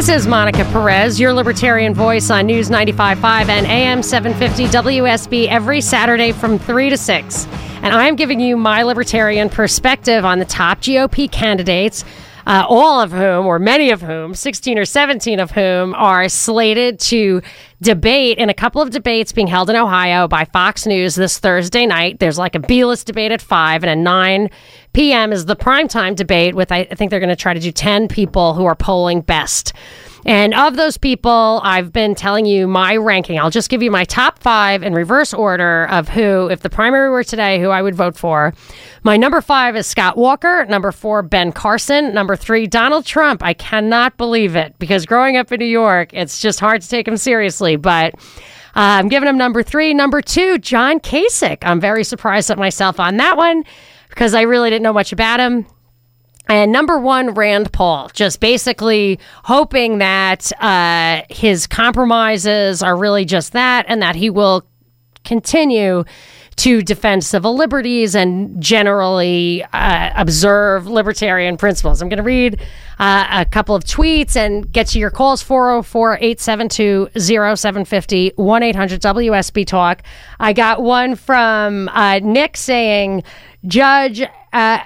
This is Monica Perez, your libertarian voice on News 95.5 and AM 750 WSB every Saturday from 3 to 6. And I'm giving you my libertarian perspective on the top GOP candidates, uh, all of whom, or many of whom, 16 or 17 of whom, are slated to debate in a couple of debates being held in Ohio by Fox News this Thursday night. There's like a B list debate at 5 and a 9 p.m. is the primetime debate with, I think they're going to try to do 10 people who are polling best. And of those people, I've been telling you my ranking. I'll just give you my top five in reverse order of who, if the primary were today, who I would vote for. My number five is Scott Walker. Number four, Ben Carson. Number three, Donald Trump. I cannot believe it because growing up in New York, it's just hard to take him seriously. But uh, I'm giving him number three. Number two, John Kasich. I'm very surprised at myself on that one because I really didn't know much about him. And number one, Rand Paul, just basically hoping that uh, his compromises are really just that and that he will continue to defend civil liberties and generally uh, observe libertarian principles. I'm going to read uh, a couple of tweets and get to your calls 404 872 0750 1 800 WSB Talk. I got one from uh, Nick saying, Judge, uh,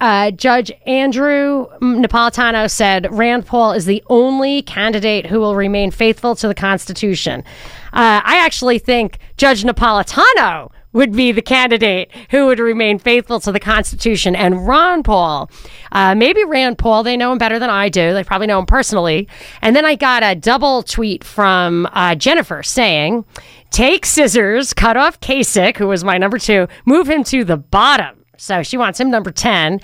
uh, Judge Andrew Napolitano said Rand Paul is the only candidate who will remain faithful to the Constitution. Uh, I actually think Judge Napolitano would be the candidate who would remain faithful to the Constitution. And Ron Paul, uh, maybe Rand Paul, they know him better than I do. They probably know him personally. And then I got a double tweet from uh, Jennifer saying, Take scissors, cut off Kasich, who was my number two, move him to the bottom. So she wants him number 10.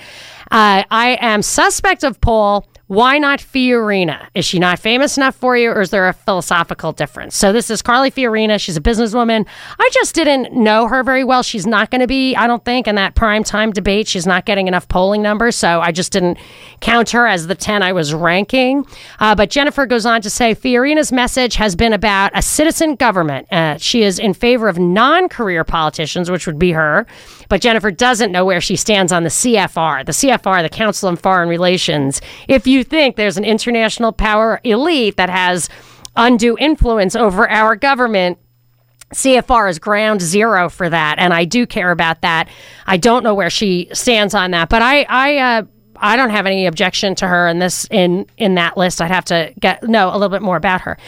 Uh, I am suspect of Paul. Why not Fiorina? Is she not famous enough for you, or is there a philosophical difference? So this is Carly Fiorina. She's a businesswoman. I just didn't know her very well. She's not going to be, I don't think, in that prime time debate. She's not getting enough polling numbers, so I just didn't count her as the 10 I was ranking. Uh, but Jennifer goes on to say Fiorina's message has been about a citizen government. Uh, she is in favor of non-career politicians, which would be her. But Jennifer doesn't know where she stands on the CFR, the CFR, the Council on Foreign Relations. If you think there's an international power elite that has undue influence over our government, CFR is ground zero for that, and I do care about that. I don't know where she stands on that, but I, I, uh, I don't have any objection to her in this in in that list. I'd have to get know a little bit more about her.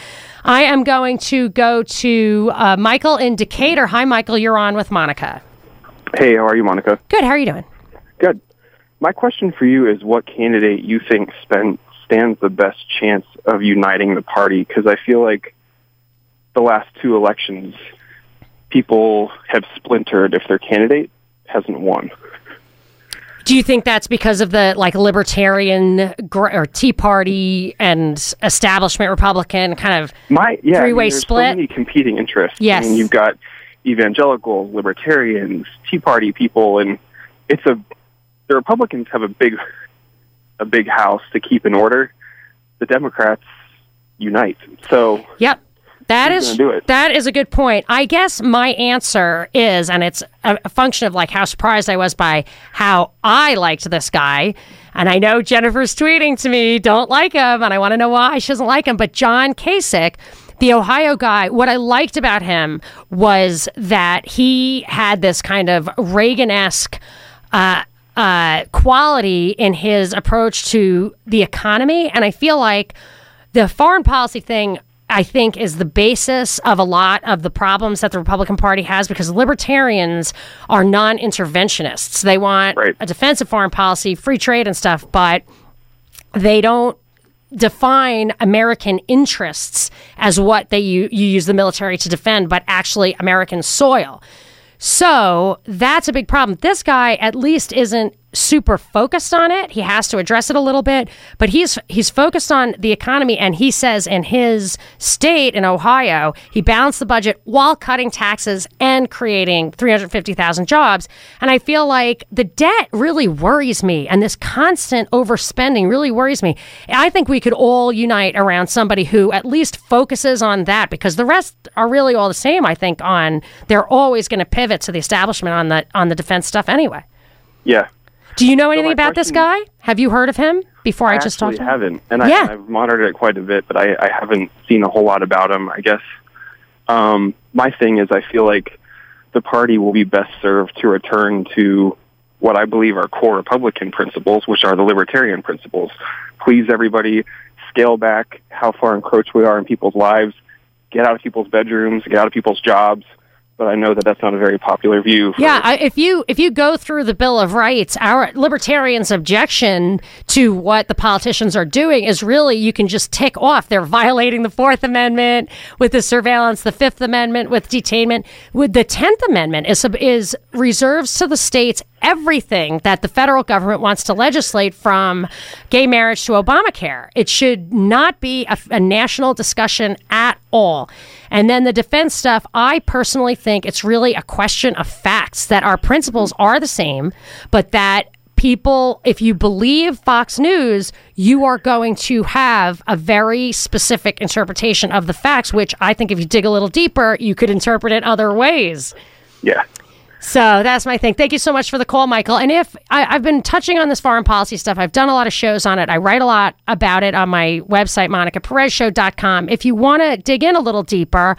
I am going to go to uh, Michael in Decatur. Hi, Michael. You're on with Monica. Hey, how are you, Monica? Good. How are you doing? Good. My question for you is what candidate you think stands the best chance of uniting the party? Because I feel like the last two elections, people have splintered if their candidate hasn't won. Do you think that's because of the like libertarian or Tea Party and establishment Republican kind of My yeah, three way I mean, split? So many competing interests. Yes. I mean, you've got evangelicals, libertarians, Tea Party people, and it's a the Republicans have a big a big house to keep in order. The Democrats unite. So Yep. That is gonna do it? that is a good point. I guess my answer is, and it's a, a function of like how surprised I was by how I liked this guy. And I know Jennifer's tweeting to me, don't like him, and I want to know why she doesn't like him. But John Kasich, the Ohio guy, what I liked about him was that he had this kind of Reagan esque uh, uh, quality in his approach to the economy. And I feel like the foreign policy thing I think is the basis of a lot of the problems that the Republican Party has because libertarians are non-interventionists. They want Right. a defensive foreign policy, free trade and stuff, but they don't define American interests as what they you, you use the military to defend, but actually American soil. So that's a big problem. This guy at least isn't super focused on it. He has to address it a little bit, but he's he's focused on the economy and he says in his state in Ohio, he balanced the budget while cutting taxes and creating 350,000 jobs. And I feel like the debt really worries me and this constant overspending really worries me. I think we could all unite around somebody who at least focuses on that because the rest are really all the same, I think on they're always going to pivot to the establishment on the on the defense stuff anyway. Yeah. Do you know anything my about this guy? Have you heard of him before I, I just talked to him? haven't, and Yeah. I, I've monitored it quite a bit, but I, I haven't seen a whole lot about him. I guess um, my thing is, I feel like the party will be best served to return to what I believe are core Republican principles, which are the libertarian principles. Please, everybody, scale back how far encroached we are in people's lives. Get out of people's bedrooms. Get out of people's jobs. But I know that that's not a very popular view. Yeah, I, if you if you go through the Bill of Rights, our libertarians' objection to what the politicians are doing is really you can just tick off they're violating the Fourth Amendment with the surveillance, the Fifth Amendment with detainment, with the Tenth Amendment is is reserves to the states everything that the federal government wants to legislate from gay marriage to Obamacare. It should not be a, a national discussion at all. And then the defense stuff, I personally think it's really a question of facts that our principles are the same, but that people, if you believe Fox News, you are going to have a very specific interpretation of the facts, which I think if you dig a little deeper, you could interpret it other ways. yeah. So that's my thing. Thank you so much for the call, Michael. And if I, I've been touching on this foreign policy stuff, I've done a lot of shows on it. I write a lot about it on my website, monicaperezshow.com. If you want to dig in a little deeper,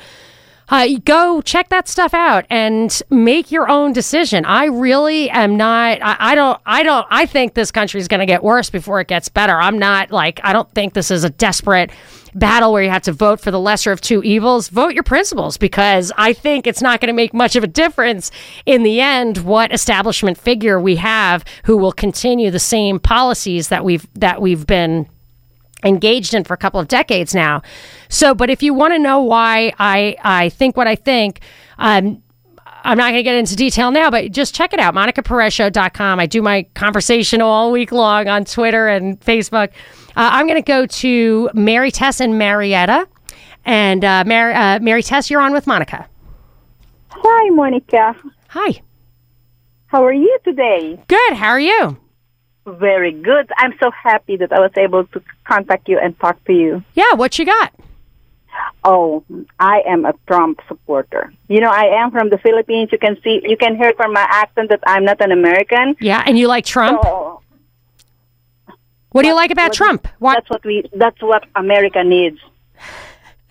uh, go check that stuff out and make your own decision. I really am not. I, I don't. I don't. I think this country is going to get worse before it gets better. I'm not like. I don't think this is a desperate battle where you have to vote for the lesser of two evils. Vote your principles because I think it's not going to make much of a difference in the end what establishment figure we have who will continue the same policies that we've that we've been engaged in for a couple of decades now. So, but if you want to know why I I think what I think, um, I'm not going to get into detail now, but just check it out, monicaperezshow.com. I do my conversation all week long on Twitter and Facebook. Uh, I'm going to go to Mary Tess and Marietta. And uh, Mary, uh, Mary Tess, you're on with Monica. Hi, Monica. Hi. How are you today? Good. How are you? Very good. I'm so happy that I was able to contact you and talk to you. Yeah. What you got? Oh, I am a Trump supporter. You know, I am from the Philippines. You can see, you can hear from my accent that I'm not an American. Yeah. And you like Trump? What do you like about what- Trump? What? that's what we, that's what America needs.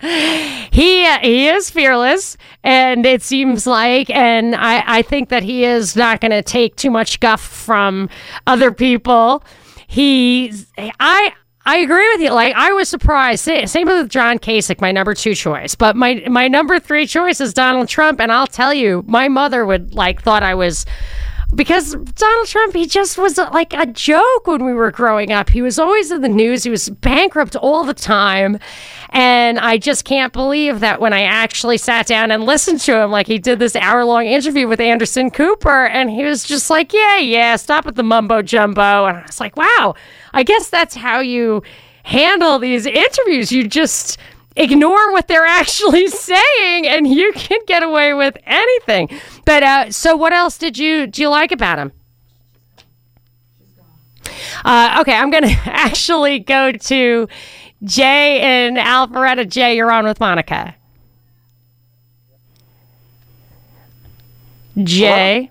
he uh, he is fearless and it seems like and i i think that he is not going to take too much guff from other people he's i I agree with you. Like I was surprised. Same with John Kasich, my number two choice. But my my number three choice is Donald Trump. And I'll tell you, my mother would like thought I was because Donald Trump, he just was uh, like a joke when we were growing up. He was always in the news. He was bankrupt all the time. And I just can't believe that when I actually sat down and listened to him, like he did this hour long interview with Anderson Cooper, and he was just like, yeah, yeah, stop with the mumbo jumbo. And I was like, wow, I guess that's how you handle these interviews. You just ignore what they're actually saying and you can get away with anything. But uh, so what else did you do you like about him? Uh, okay i'm gonna actually go to jay and alpharetta jay you're on with monica. Jay?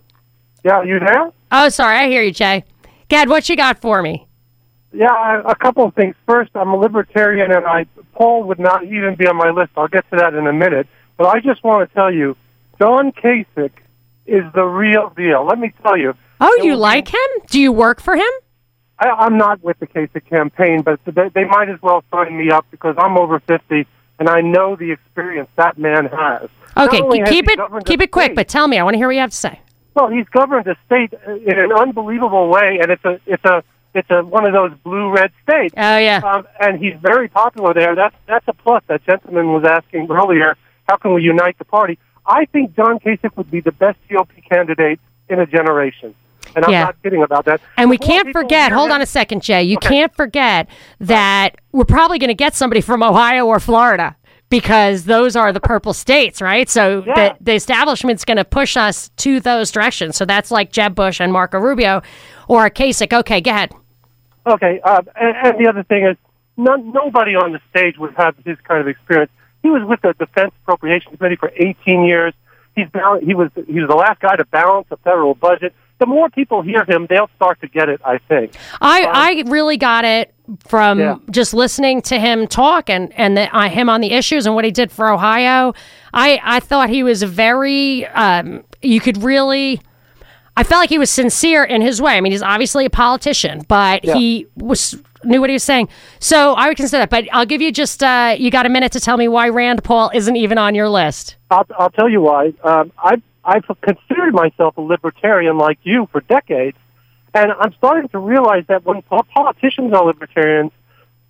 Yeah, you there? oh sorry i hear you jay. Gad what you got for me Yeah, a couple of things. First, I'm a libertarian, and I Paul would not even be on my list. I'll get to that in a minute. But I just want to tell you, Don Kasich is the real deal. Let me tell you. oh you like him do you work for him I, I'm not with the Kasich campaign, but they, they might as well sign me up because I'm over 50, and I know the experience that man has. Okay has keep it keep it quick state- but tell me i want to hear what you have to say Well, he's governed the state in an unbelievable way, and it's a it's a it's a one of those blue red states. oh yeah Um, and he's very popular there. That's that's a plus. That gentleman was asking earlier, how can we unite the party? I think John Kasich would be the best GOP candidate in a generation. and I'm Yeah. not kidding about that. And we The more can't forget, hold on a second, Jay. You Okay. can't forget that we're probably going to get somebody from Ohio or Florida because those are the purple states, right? So Yeah. the, the establishment's going to push us to those directions. So that's like Jeb Bush and Marco Rubio or Kasich. Okay, go ahead. Okay, uh, and, and the other thing is, none, nobody on the stage would have this kind of experience. He was with the Defense Appropriations Committee for 18 years. He's he was he was the last guy to balance the federal budget. The more people hear him, they'll start to get it. I think. I, I really got it from Yeah. just listening to him talk and and the, uh, him on the issues and what he did for Ohio. I I thought he was very. Um, you could really. I felt like he was sincere in his way. I mean, he's obviously a politician, but Yeah. he was knew what he was saying. So I would consider that. But I'll give you just uh, you got a minute to tell me why Rand Paul isn't even on your list. I'll, I'll tell you why. Um, I've, I've considered myself a libertarian like you for decades, and I'm starting to realize that when politicians are libertarians,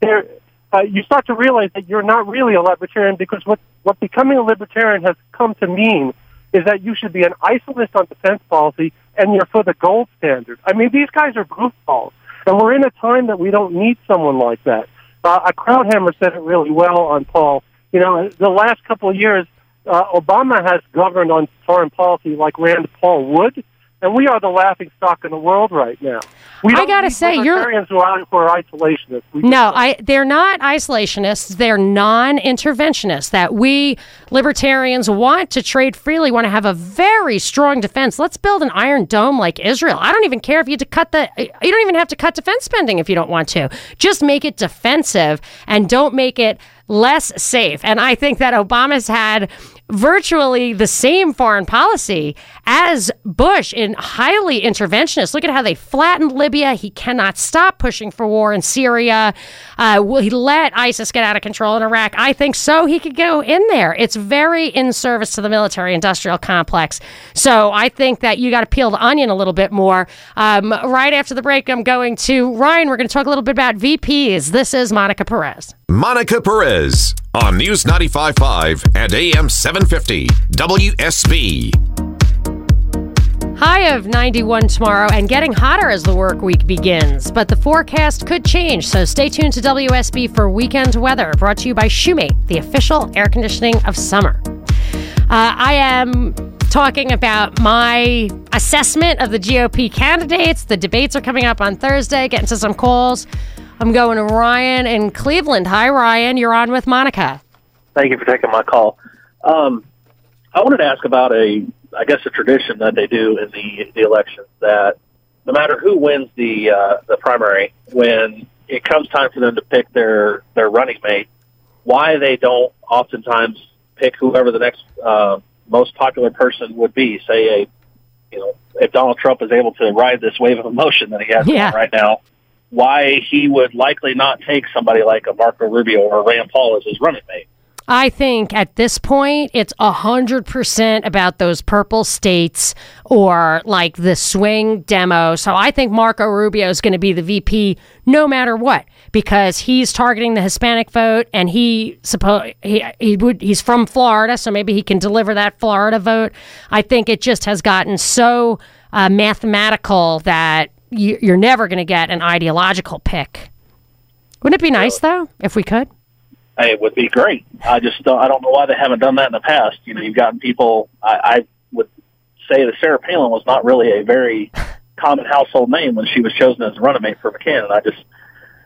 they're, uh, you start to realize that you're not really a libertarian because what, what becoming a libertarian has come to mean is that you should be an isolist on defense policy and you're for the gold standard. I mean, these guys are goofballs, and we're in a time that we don't need someone like that. Uh, Krauthammer said it really well on Paul. You know, the last couple of years, uh, Obama has governed on foreign policy like Rand Paul would, and we are the laughing stock in the world right now. We I gotta say, you're- libertarians who are, who are isolationists. We No, I they're not isolationists. They're non-interventionists. That we libertarians want to trade freely, want to have a very strong defense. Let's build an iron dome like Israel. I don't even care if you to cut the. You don't even have to cut defense spending if you don't want to. Just make it defensive and don't make it less safe. And I think that Obama's had virtually the same foreign policy as Bush in highly interventionist. Look at how they flattened Libya. He cannot stop pushing for war in Syria. Uh, will he let ISIS get out of control in Iraq? I think so. He could go in there. It's very in service to the military industrial complex. So I think that you got to peel the onion a little bit more. Um, right after the break, I'm going to Ryan. We're going to talk a little bit about VPs. This is Monica Perez. Monica Perez on News 95.5 and AM 750 WSB. High of 91 tomorrow and getting hotter as the work week begins. But the forecast could change, so stay tuned to WSB for weekend weather. Brought to you by Shumate, the official air conditioning of summer. Uh, I am talking about my assessment of the GOP candidates. The debates are coming up on Thursday, getting to some calls. I'm going to Ryan in Cleveland. Hi, Ryan. You're on with Monica. Thank you for taking my call. Um, I wanted to ask about a, I guess, a tradition that they do in the the elections that no matter who wins the uh, the primary, when it comes time for them to pick their their running mate, why they don't oftentimes pick whoever the next uh, most popular person would be. Say a, you know, if Donald Trump is able to ride this wave of emotion that he has Yeah. right now, why he would likely not take somebody like a Marco Rubio or Rand Paul as his running mate. I think at this point, it's 100% about those purple states or like the swing demo. So I think Marco Rubio is going to be the VP no matter what because he's targeting the Hispanic vote and he suppose he, he would he's from Florida, so maybe he can deliver that Florida vote. I think it just has gotten so uh, mathematical that you, you're never going to get an ideological pick. Wouldn't it be nice though if we could? Hey, it would be great. I just don't, I don't know why they haven't done that in the past. You know, you've gotten people. I, I would say that Sarah Palin was not really a very common household name when she was chosen as a running mate for McCain, and I just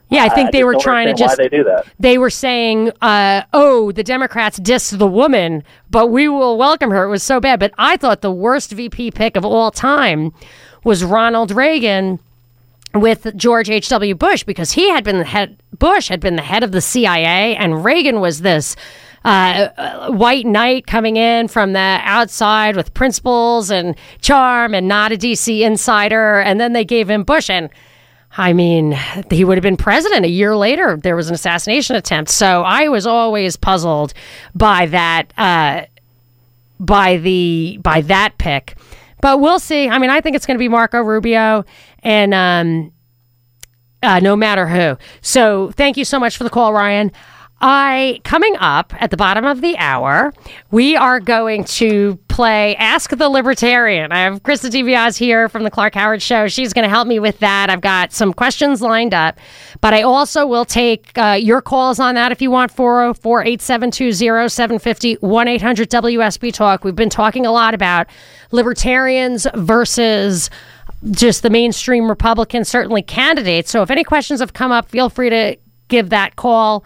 Yeah, I think they were trying to just why they do that. they were saying, uh, "Oh, the Democrats dissed the woman, but we will welcome her." It was so bad, but I thought the worst VP pick of all time was Ronald Reagan with George H. W. Bush because he had been the head. Bush had been the head of the CIA, and Reagan was this. Uh, uh, white knight coming in from the outside with principles and charm and not a DC insider. And then they gave him Bush. And I mean, he would have been president a year later. There was an assassination attempt. So I was always puzzled by that, uh, by the by that pick. But we'll see. I mean, I think it's going to be Marco Rubio, and um, uh, no matter who. So thank you so much for the call, Ryan. I coming up at the bottom of the hour, we are going to play Ask the Libertarian. I have Krista DiBiase here from the Clark Howard Show. She's going to help me with that. I've got some questions lined up, but I also will take uh, your calls on that if you want 404 872 0750 1 800 WSB Talk. We've been talking a lot about libertarians versus just the mainstream Republican, certainly candidates. So if any questions have come up, feel free to give that call.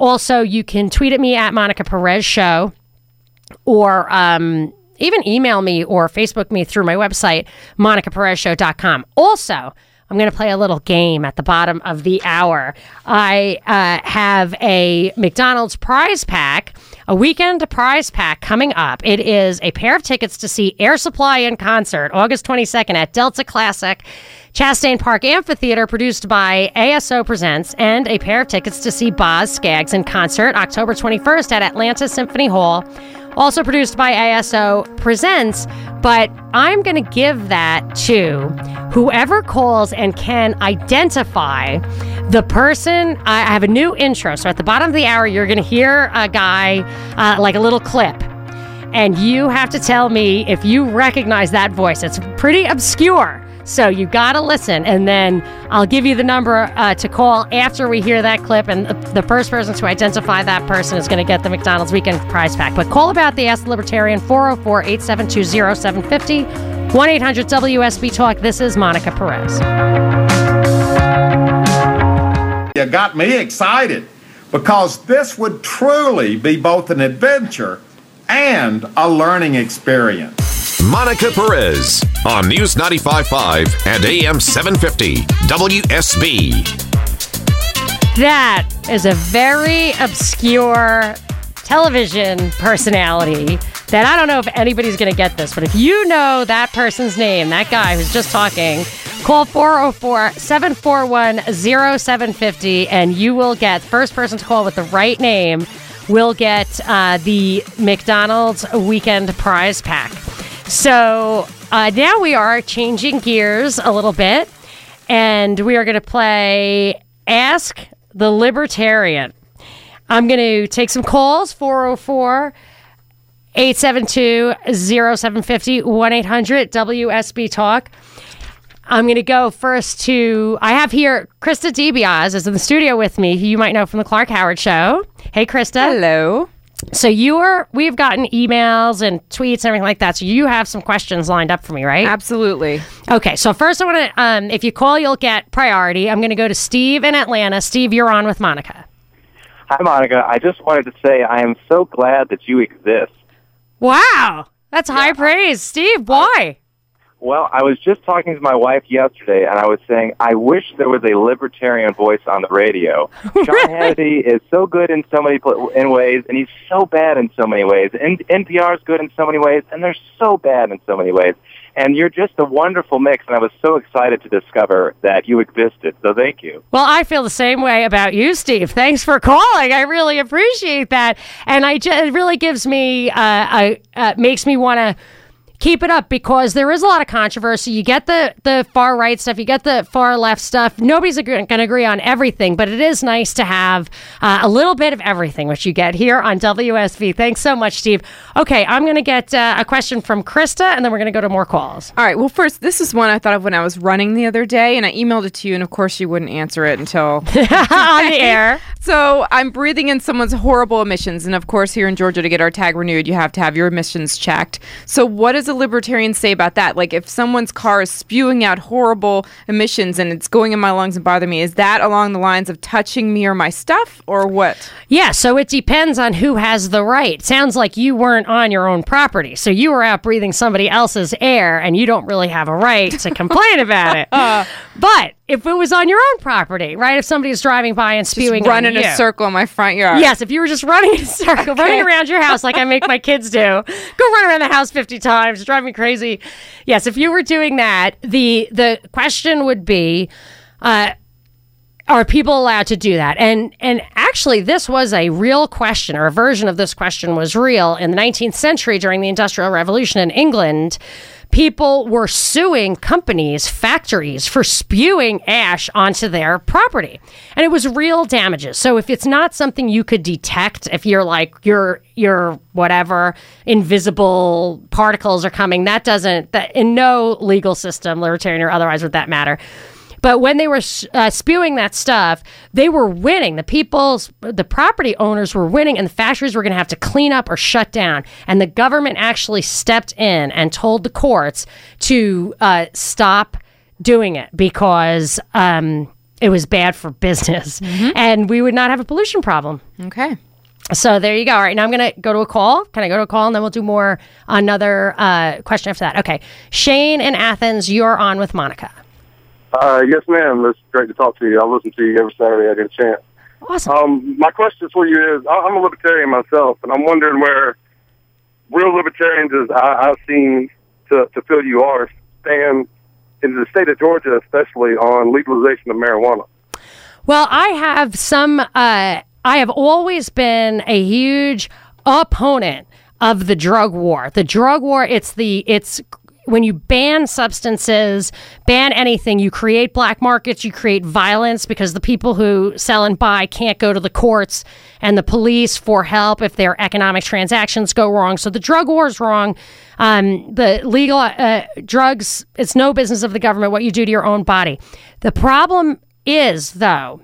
Also, you can tweet at me at Monica Perez Show or um, even email me or Facebook me through my website, monicaperezshow.com. Also, I'm going to play a little game at the bottom of the hour. I uh, have a McDonald's prize pack, a weekend prize pack coming up. It is a pair of tickets to see Air Supply in concert August 22nd at Delta Classic. Chastain Park Amphitheater, produced by ASO Presents, and a pair of tickets to see Boz Scaggs in concert October 21st at Atlanta Symphony Hall, also produced by ASO Presents. But I'm going to give that to whoever calls and can identify the person. I have a new intro. So at the bottom of the hour, you're going to hear a guy, uh, like a little clip. And you have to tell me if you recognize that voice. It's pretty obscure. So you got to listen, and then I'll give you the number uh, to call after we hear that clip. And the, first person to identify that person is going to get the McDonald's Weekend Prize Pack. But call about the Ask the Libertarian 404 872 0750 1 800 WSB Talk. This is Monica Perez. You got me excited because this would truly be both an adventure and a learning experience. Monica Perez on News 95.5 and AM 750 WSB. That is a very obscure television personality that I don't know if anybody's going to get this, but if you know that person's name, that guy who's just talking, call 404 741 0750 and you will get first person to call with the right name will get uh, the McDonald's weekend prize pack. So uh, now we are changing gears a little bit and we are going to play Ask the Libertarian. I'm going to take some calls 404 872 0750 1 800 WSB Talk. I'm going to go first to, I have here Krista DiBiase is in the studio with me, who you might know from the Clark Howard Show. Hey, Krista. Hello. So you are, we've gotten emails and tweets and everything like that. So you have some questions lined up for me, right? Absolutely. Okay. So first I want to, um, if you call, you'll get priority. I'm going to go to Steve in Atlanta. Steve, you're on with Monica. Hi, Monica. I just wanted to say I am so glad that you exist. Wow. That's high praise. Steve, why? Well, I was just talking to my wife yesterday, and I was saying I wish there was a libertarian voice on the radio. Sean Hannity is so good in so many pl- in ways, and he's so bad in so many ways. N- NPR is good in so many ways, and they're so bad in so many ways. And you're just a wonderful mix, and I was so excited to discover that you existed. So thank you. Well, I feel the same way about you, Steve. Thanks for calling. I really appreciate that, and I just, it really gives me, uh, I, uh, makes me want to keep it up because there is a lot of controversy. You get the the far right stuff, you get the far left stuff. Nobody's going to agree on everything, but it is nice to have uh, a little bit of everything, which you get here on WSB. Thanks so much, Steve. Okay, I'm going to get uh, a question from Krista, and then we're going to go to more calls. All right. Well, first, this is one I thought of when I was running the other day, and I emailed it to you, and of course, you wouldn't answer it until on the air. So I'm breathing in someone's horrible emissions, and of course, here in Georgia, to get our tag renewed, you have to have your emissions checked. So, what does a libertarian say about that? Like, if someone's car is spewing out horrible emissions and it's going in my lungs and bothering me, is that along the lines of touching me or my stuff, or what? Yeah, so it depends on who has the right. Sounds like you weren't on your own property. So you were out breathing somebody else's air and you don't really have a right to complain about it. Uh. but if it was on your own property, right? If somebody's driving by and spewing Just run in you. a circle in my front yard. Yes, if you were just running in a circle, running around your house like I make my kids do, go run around the house fifty times, drive me crazy. Yes, if you were doing that, the the question would be, uh, are people allowed to do that? And and actually, this was a real question, or a version of this question was real in the 19th century during the Industrial Revolution in England. People were suing companies, factories for spewing ash onto their property. And it was real damages. So if it's not something you could detect, if you're like, your your whatever invisible particles are coming, that doesn't, that in no legal system, libertarian or otherwise, would that matter. But when they were uh, spewing that stuff, they were winning. The people's, the property owners were winning, and the factories were going to have to clean up or shut down. And the government actually stepped in and told the courts to uh, stop doing it because um, it was bad for business, and we would not have a pollution problem. Okay. So there you go. All right, now I'm going to go to a call. Can I go to a call, and then we'll do more another uh, question after that? Okay, Shane in Athens, you're on with Monica. Uh, yes, ma'am. It's great to talk to you. I listen to you every Saturday I get a chance. Awesome. Um, my question for you is, I- I'm a libertarian myself, and I'm wondering where real libertarians, as I- I've seen to, to feel you are, stand in the state of Georgia, especially on legalization of marijuana. Well, I have some. Uh, I have always been a huge opponent of the drug war. The drug war. It's the. It's when you ban substances, ban anything, you create black markets, you create violence because the people who sell and buy can't go to the courts and the police for help if their economic transactions go wrong. So the drug war is wrong. Um, the legal uh, drugs, it's no business of the government what you do to your own body. The problem is, though,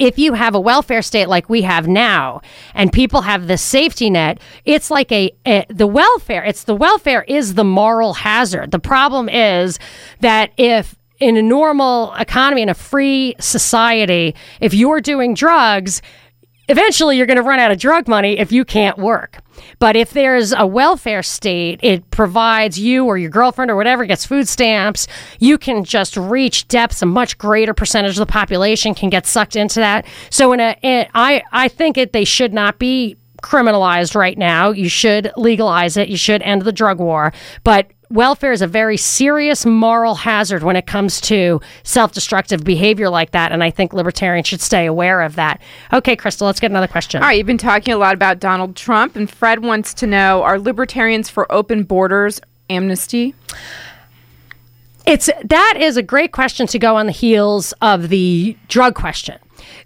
if you have a welfare state like we have now and people have the safety net it's like a, a, the welfare it's the welfare is the moral hazard. The problem is that if in a normal economy in a free society if you're doing drugs eventually you're going to run out of drug money if you can't work. But if there's a welfare state, it provides you or your girlfriend or whatever gets food stamps, you can just reach depths. A much greater percentage of the population can get sucked into that. So, in a, I I think it they should not be criminalized right now. You should legalize it. You should end the drug war. But welfare is a very serious moral hazard when it comes to self destructive behavior like that. And I think libertarians should stay aware of that. Okay, Krista, let's get another question. All right, you've been talking a lot about Donald Trump, and Fred wants to know Are libertarians for open borders amnesty? It's that is a great question to go on the heels of the drug question.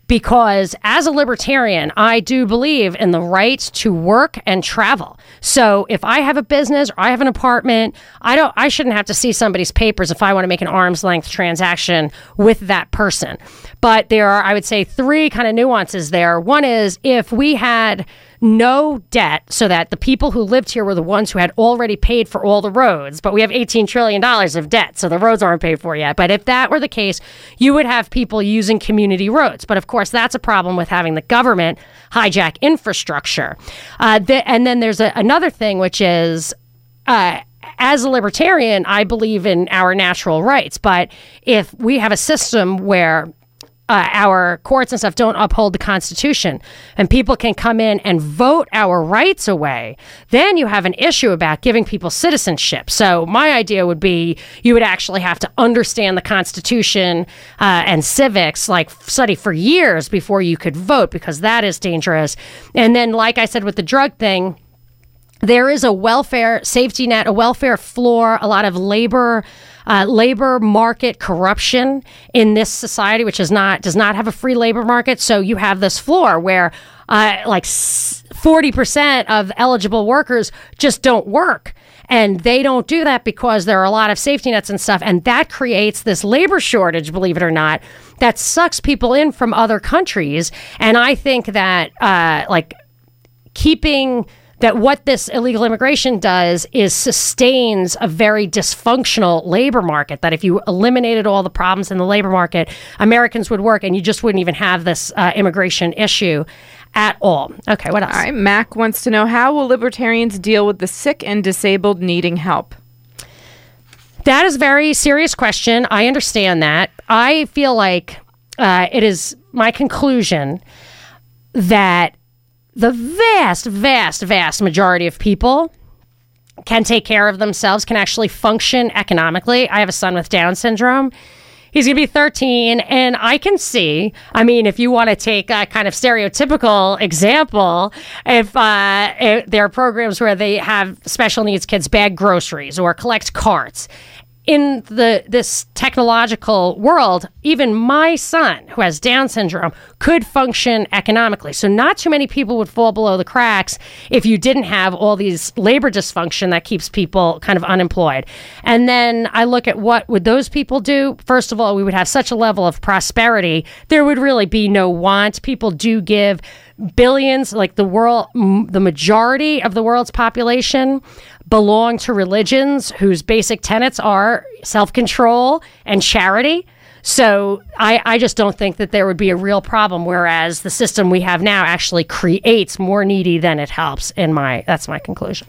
Because as a libertarian, I do believe in the right to work and travel. So if I have a business or I have an apartment, I don't I shouldn't have to see somebody's papers if I want to make an arm's length transaction with that person. But there are I would say three kind of nuances there. One is if we had no debt so that the people who lived here were the ones who had already paid for all the roads, but we have $18 trillion of debt, so the roads aren't paid for yet. But if that were the case, you would have people using community roads. But of course, that's a problem with having the government hijack infrastructure. Uh, the, and then there's a, another thing, which is. Uh, as a libertarian, I believe in our natural rights. But if we have a system where uh, our courts and stuff don't uphold the Constitution, and people can come in and vote our rights away, then you have an issue about giving people citizenship. So, my idea would be you would actually have to understand the Constitution uh, and civics, like study for years before you could vote, because that is dangerous. And then, like I said with the drug thing, there is a welfare safety net, a welfare floor, a lot of labor. Uh, labor market corruption in this society, which is not does not have a free labor market. So you have this floor where uh, like forty percent of eligible workers just don't work. And they don't do that because there are a lot of safety nets and stuff. And that creates this labor shortage, believe it or not, that sucks people in from other countries. And I think that, uh, like, keeping that what this illegal immigration does is sustains a very dysfunctional labor market. That if you eliminated all the problems in the labor market, Americans would work and you just wouldn't even have this uh, immigration issue at all. Okay, what else? All right, Mac wants to know how will libertarians deal with the sick and disabled needing help? That is a very serious question. I understand that. I feel like uh, it is my conclusion that the vast, vast, vast majority of people can take care of themselves, can actually function economically. I have a son with Down syndrome. He's going to be 13. And I can see, I mean, if you want to take a kind of stereotypical example, if, uh, if there are programs where they have special needs kids bag groceries or collect carts, in the this technological world, even my son, who has Down syndrome, could function economically. So not too many people would fall below the cracks if you didn't have all these labor dysfunction that keeps people kind of unemployed. And then I look at what would those people do? First of all, we would have such a level of prosperity, there would really be no want. People do give billions like the world m- the majority of the world's population belong to religions whose basic tenets are self-control and charity. So I, I just don't think that there would be a real problem whereas the system we have now actually creates more needy than it helps in my that's my conclusion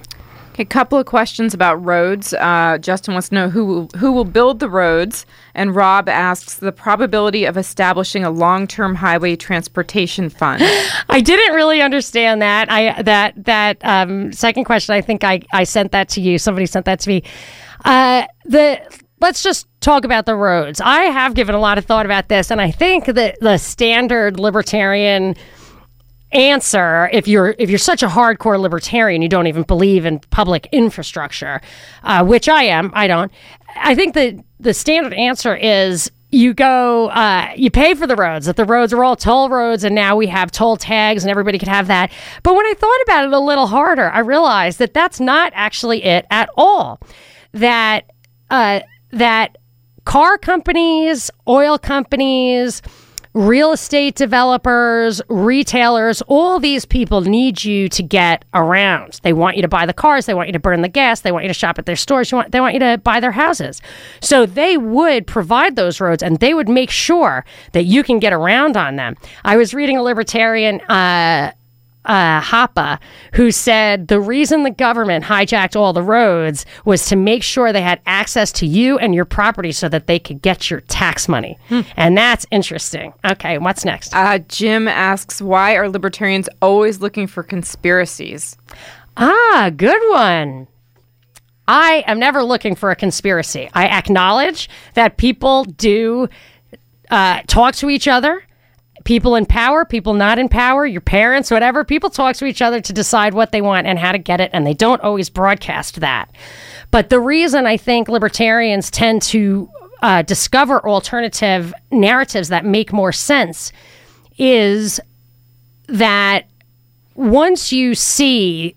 Okay, a couple of questions about roads. Uh, Justin wants to know who will, who will build the roads, and Rob asks the probability of establishing a long-term highway transportation fund. I didn't really understand that. I that that um, second question. I think I I sent that to you. Somebody sent that to me. Uh, the let's just talk about the roads. I have given a lot of thought about this, and I think that the standard libertarian answer if you're if you're such a hardcore libertarian you don't even believe in public infrastructure uh, which i am i don't. I think that the standard answer is you go uh, you pay for the roads that the roads are all toll roads and now we have toll tags and everybody could have that. But when i thought about it a little harder i realized that that's not actually it at all. That uh, that car companies oil companies real estate developers, retailers, all these people need you to get around. They want you to buy the cars, they want you to burn the gas, they want you to shop at their stores, want, they want you to buy their houses. So they would provide those roads and they would make sure that you can get around on them. I was reading a libertarian uh, uh, Hoppe, who said the reason the government hijacked all the roads was to make sure they had access to you and your property so that they could get your tax money. And that's interesting. Okay, what's next? Uh, Jim asks, why are libertarians always looking for conspiracies? Ah, good one. I am never looking for a conspiracy. I acknowledge that people do uh, talk to each other. People in power, people not in power, your parents, whatever. People talk to each other to decide what they want and how to get it, and they don't always broadcast that. But the reason I think libertarians tend to uh, discover alternative narratives that make more sense is that once you see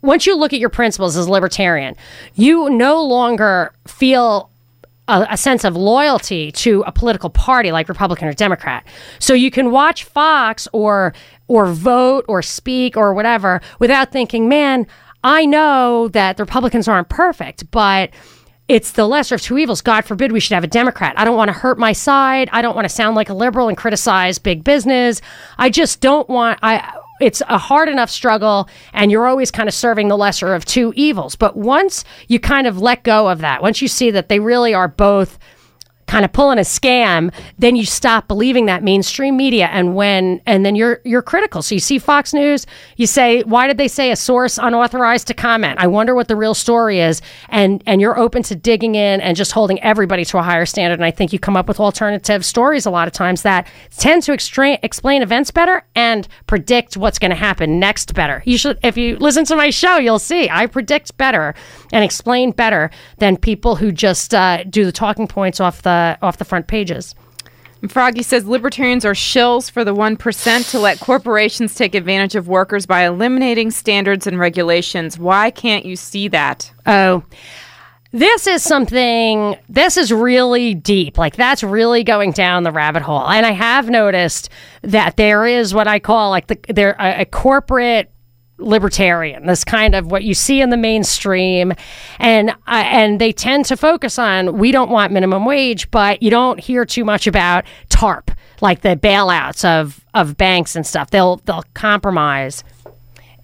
once you look at your principles as a libertarian, you no longer feel a, a, sense of loyalty to a political party like Republican or Democrat. So you can watch Fox or or vote or speak or whatever without thinking, man, I know that the Republicans aren't perfect, but it's the lesser of two evils. God forbid we should have a Democrat. I don't want to hurt my side. I don't want to sound like a liberal and criticize big business. I just don't want I it's a hard enough struggle and you're always kind of serving the lesser of two evils. But once you kind of let go of that, once you see that they really are both kind of pulling a scam, then you stop believing that mainstream media and when and then you're you're critical. So you see Fox News, you say, why did they say a source unauthorized to comment? I wonder what the real story is. And and you're open to digging in and just holding everybody to a higher standard. And I think you come up with alternative stories a lot of times that tend to extra- explain events better and predict what's going to happen next better. You should if you listen to my show, you'll see I predict better and explain better than people who just uh, do the talking points off the Uh, off the front pages. Froggy says libertarians are shills for the 1% to let corporations take advantage of workers by eliminating standards and regulations. Why can't you see that? Oh, this is something, this is really deep. Like, that's really going down the rabbit hole. And I have noticed that there is what I call like the, there, a, a corporate libertarian this kind of what you see in the mainstream. And uh, and they tend to focus on we don't want minimum wage but you don't hear too much about TARP like the bailouts of of banks and stuff. They'll they'll compromise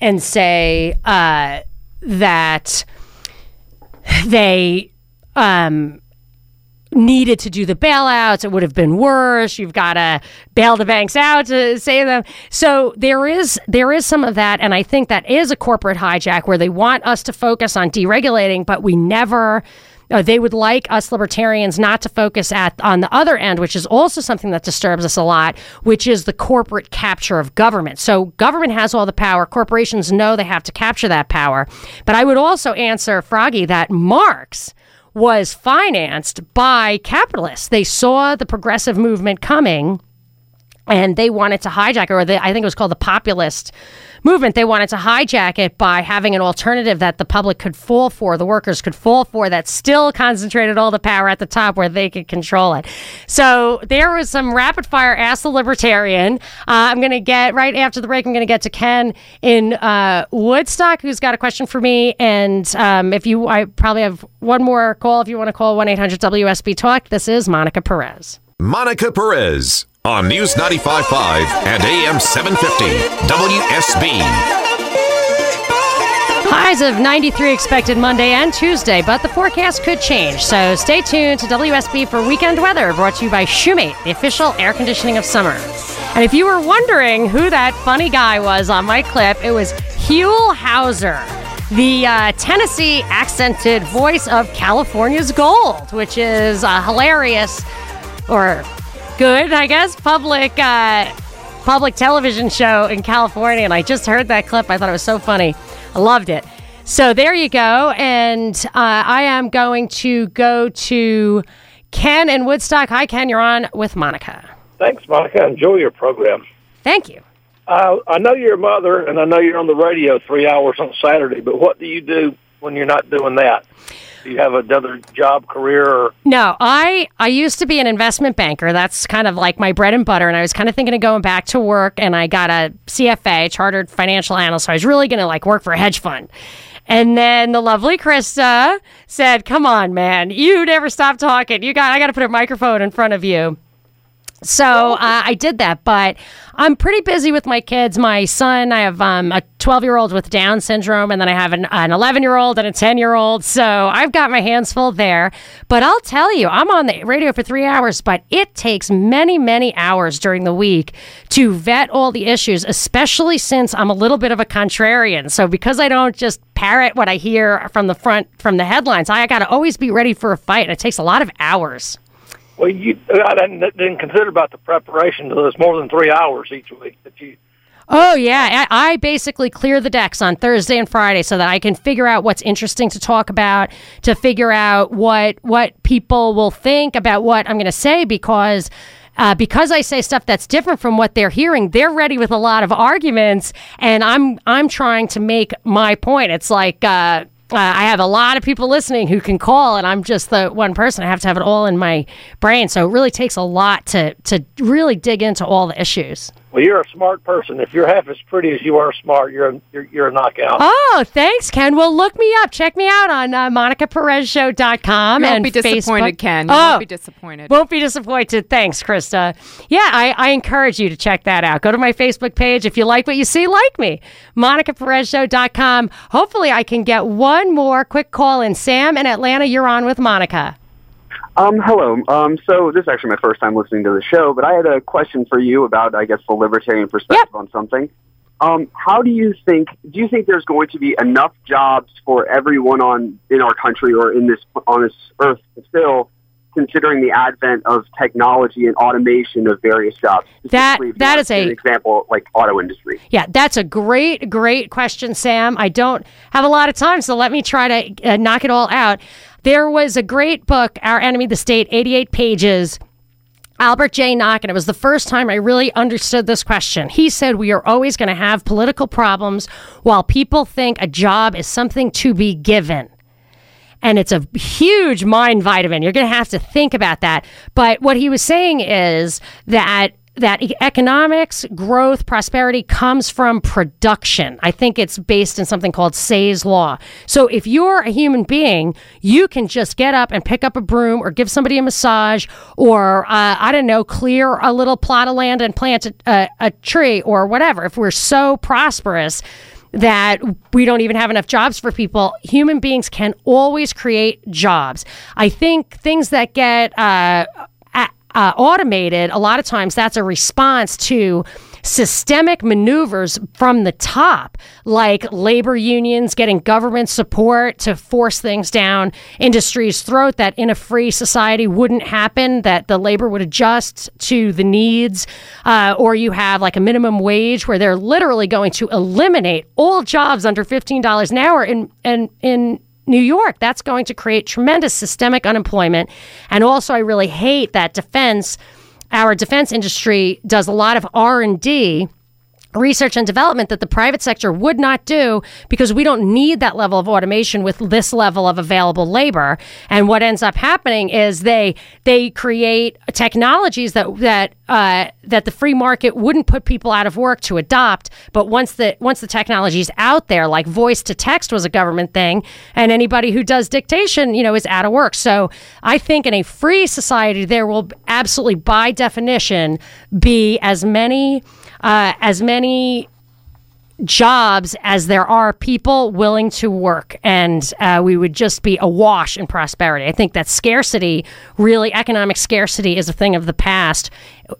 and say uh, that they um needed to do the bailouts. It would have been worse. You've got to bail the banks out to save them. So there is there is some of that, and I think that is a corporate hijack where they want us to focus on deregulating, but we never uh, they would like us libertarians not to focus at on the other end, which is also something that disturbs us a lot, which is the corporate capture of government. So government has all the power. Corporations know they have to capture that power. But I would also answer Froggy that Marx was financed by capitalists. They saw the progressive movement coming and they wanted to hijack or I think it was called the populist movement. They wanted to hijack it by having an alternative that the public could fall for, the workers could fall for, that still concentrated all the power at the top where they could control it. So there was some rapid fire Ask the Libertarian. Uh, I'm going to get, right after the break, I'm going to get to Ken in uh, Woodstock, who's got a question for me. And um, if you, I probably have one more call if you want to call 1 800 WSB Talk. This is Monica Perez. Monica Perez on News 95.5 and AM 750 WSB. Highs of 93 expected Monday and Tuesday, but the forecast could change. So stay tuned to WSB for weekend weather brought to you by Shumate, the official air conditioning of summer. And if you were wondering who that funny guy was on my clip, it was Huell Howser the uh, Tennessee accented voice of California's Gold, which is uh, hilarious or good, I guess, public uh, public television show in California. And I just heard that clip. I thought it was so funny. I loved it. So there you go. And uh, I am going to go to Ken in Woodstock. Hi, Ken. You're on with Monica. Thanks, Monica. Enjoy your program. Thank you. Uh, I know you're a mother, and I know you're on the radio three hours on Saturday. But what do you do when you're not doing that? Do you have another job, career? Or? No, I I used to be an investment banker. That's kind of like my bread and butter. And I was kind of thinking of going back to work. And I got a CFA, Chartered Financial Analyst. So I was really going to like work for a hedge fund. And then the lovely Krista said, "Come on, man, you never stop talking. You got I got to put a microphone in front of you." So uh, I did that, but I'm pretty busy with my kids. My son, I have um, a 12 year old with Down syndrome, and then I have an 11 year old and a 10 year old. So I've got my hands full there. But I'll tell you, I'm on the radio for three hours, but it takes many, many hours during the week to vet all the issues, especially since I'm a little bit of a contrarian. So because I don't just parrot what I hear from the front, from the headlines, I got to always be ready for a fight. And it takes a lot of hours. Well, you I didn't, didn't consider about the preparation. So it's more than three hours each week that you. Oh yeah, I, I basically clear the decks on Thursday and Friday so that I can figure out what's interesting to talk about, to figure out what what people will think about what I'm going to say because. Uh, because I say stuff that's different from what they're hearing, they're ready with a lot of arguments, and I'm I'm trying to make my point. It's like uh, uh, I have a lot of people listening who can call, and I'm just the one person. I have to have it all in my brain, so it really takes a lot to to really dig into all the issues. Well, you're a smart person. If you're half as pretty as you are smart, you're a, you're, you're a knockout. Oh, thanks, Ken. Well, look me up. Check me out on uh, MonicaPerezShow.com You won't and be disappointed, Facebook. Ken. You oh, won't be disappointed. Won't be disappointed. Thanks, Krista. Yeah, I, I encourage you to check that out. Go to my Facebook page. If you like what you see, like me. MonicaPerezShow.com. Hopefully, I can get one more quick call in. Sam in Atlanta, you're on with Monica. Um, hello. Um, so this is actually my first time listening to the show, but I had a question for you about, I guess, the libertarian perspective on something. Um, how do you think? Do you think there's going to be enough jobs for everyone on in our country or in this on this earth to fill, considering the advent of technology and automation of various jobs? That Specifically, if you that is a an example like auto industry. Yeah, that's a great, great question, Sam. I don't have a lot of time, so let me try to uh, knock it all out. There was a great book, Our Enemy, the State, 88 pages. Albert J. Nock, and it was the first time I really understood this question. He said, We are always going to have political problems while people think a job is something to be given. And it's a huge mind vitamin. You're going to have to think about that. But what he was saying is that that economics, growth, prosperity comes from production. I think it's based in something called Say's Law. So if you're a human being, you can just get up and pick up a broom or give somebody a massage or, uh, I don't know, clear a little plot of land and plant a, a, a tree or whatever. If we're so prosperous, that we don't even have enough jobs for people. Human beings can always create jobs. I think things that get uh, uh, automated, a lot of times that's a response to systemic maneuvers from the top, like labor unions getting government support to force things down industry's throat that in a free society wouldn't happen, that the labor would adjust to the needs, uh, or you have like a minimum wage where they're literally going to eliminate all jobs under $15 an hour in, in, in New York. That's going to create tremendous systemic unemployment. And also, I really hate that defense, our defense industry does a lot of R&D research and development that the private sector would not do because we don't need that level of automation with this level of available labor. And what ends up happening is they they create technologies that that uh, that the free market wouldn't put people out of work to adopt. But once the once the technology is out there like voice to text was a government thing and anybody who does dictation you know is out of work. So i think in a free society there will absolutely by definition be as many uh, as many jobs as there are people willing to work, and uh, we would just be awash in prosperity. I think that scarcity, really, economic scarcity, is a thing of the past.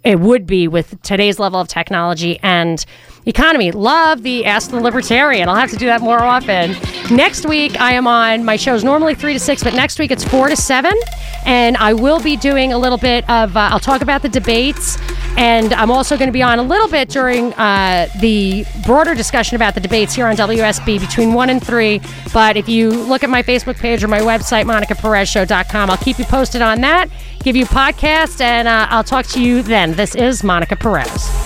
It would be with today's level of technology and economy. Love the Ask the Libertarian. I'll have to do that more often. Next week, I am on my show's normally three to six, but next week it's four to seven, and I will be doing a little bit of. Uh, I'll talk about the debates. And I'm also going to be on a little bit during uh, the broader discussion about the debates here on WSB between 1 and 3. But if you look at my Facebook page or my website, monicaperezshow.com, I'll keep you posted on that, give you podcast, and uh, I'll talk to you then. This is Monica Perez.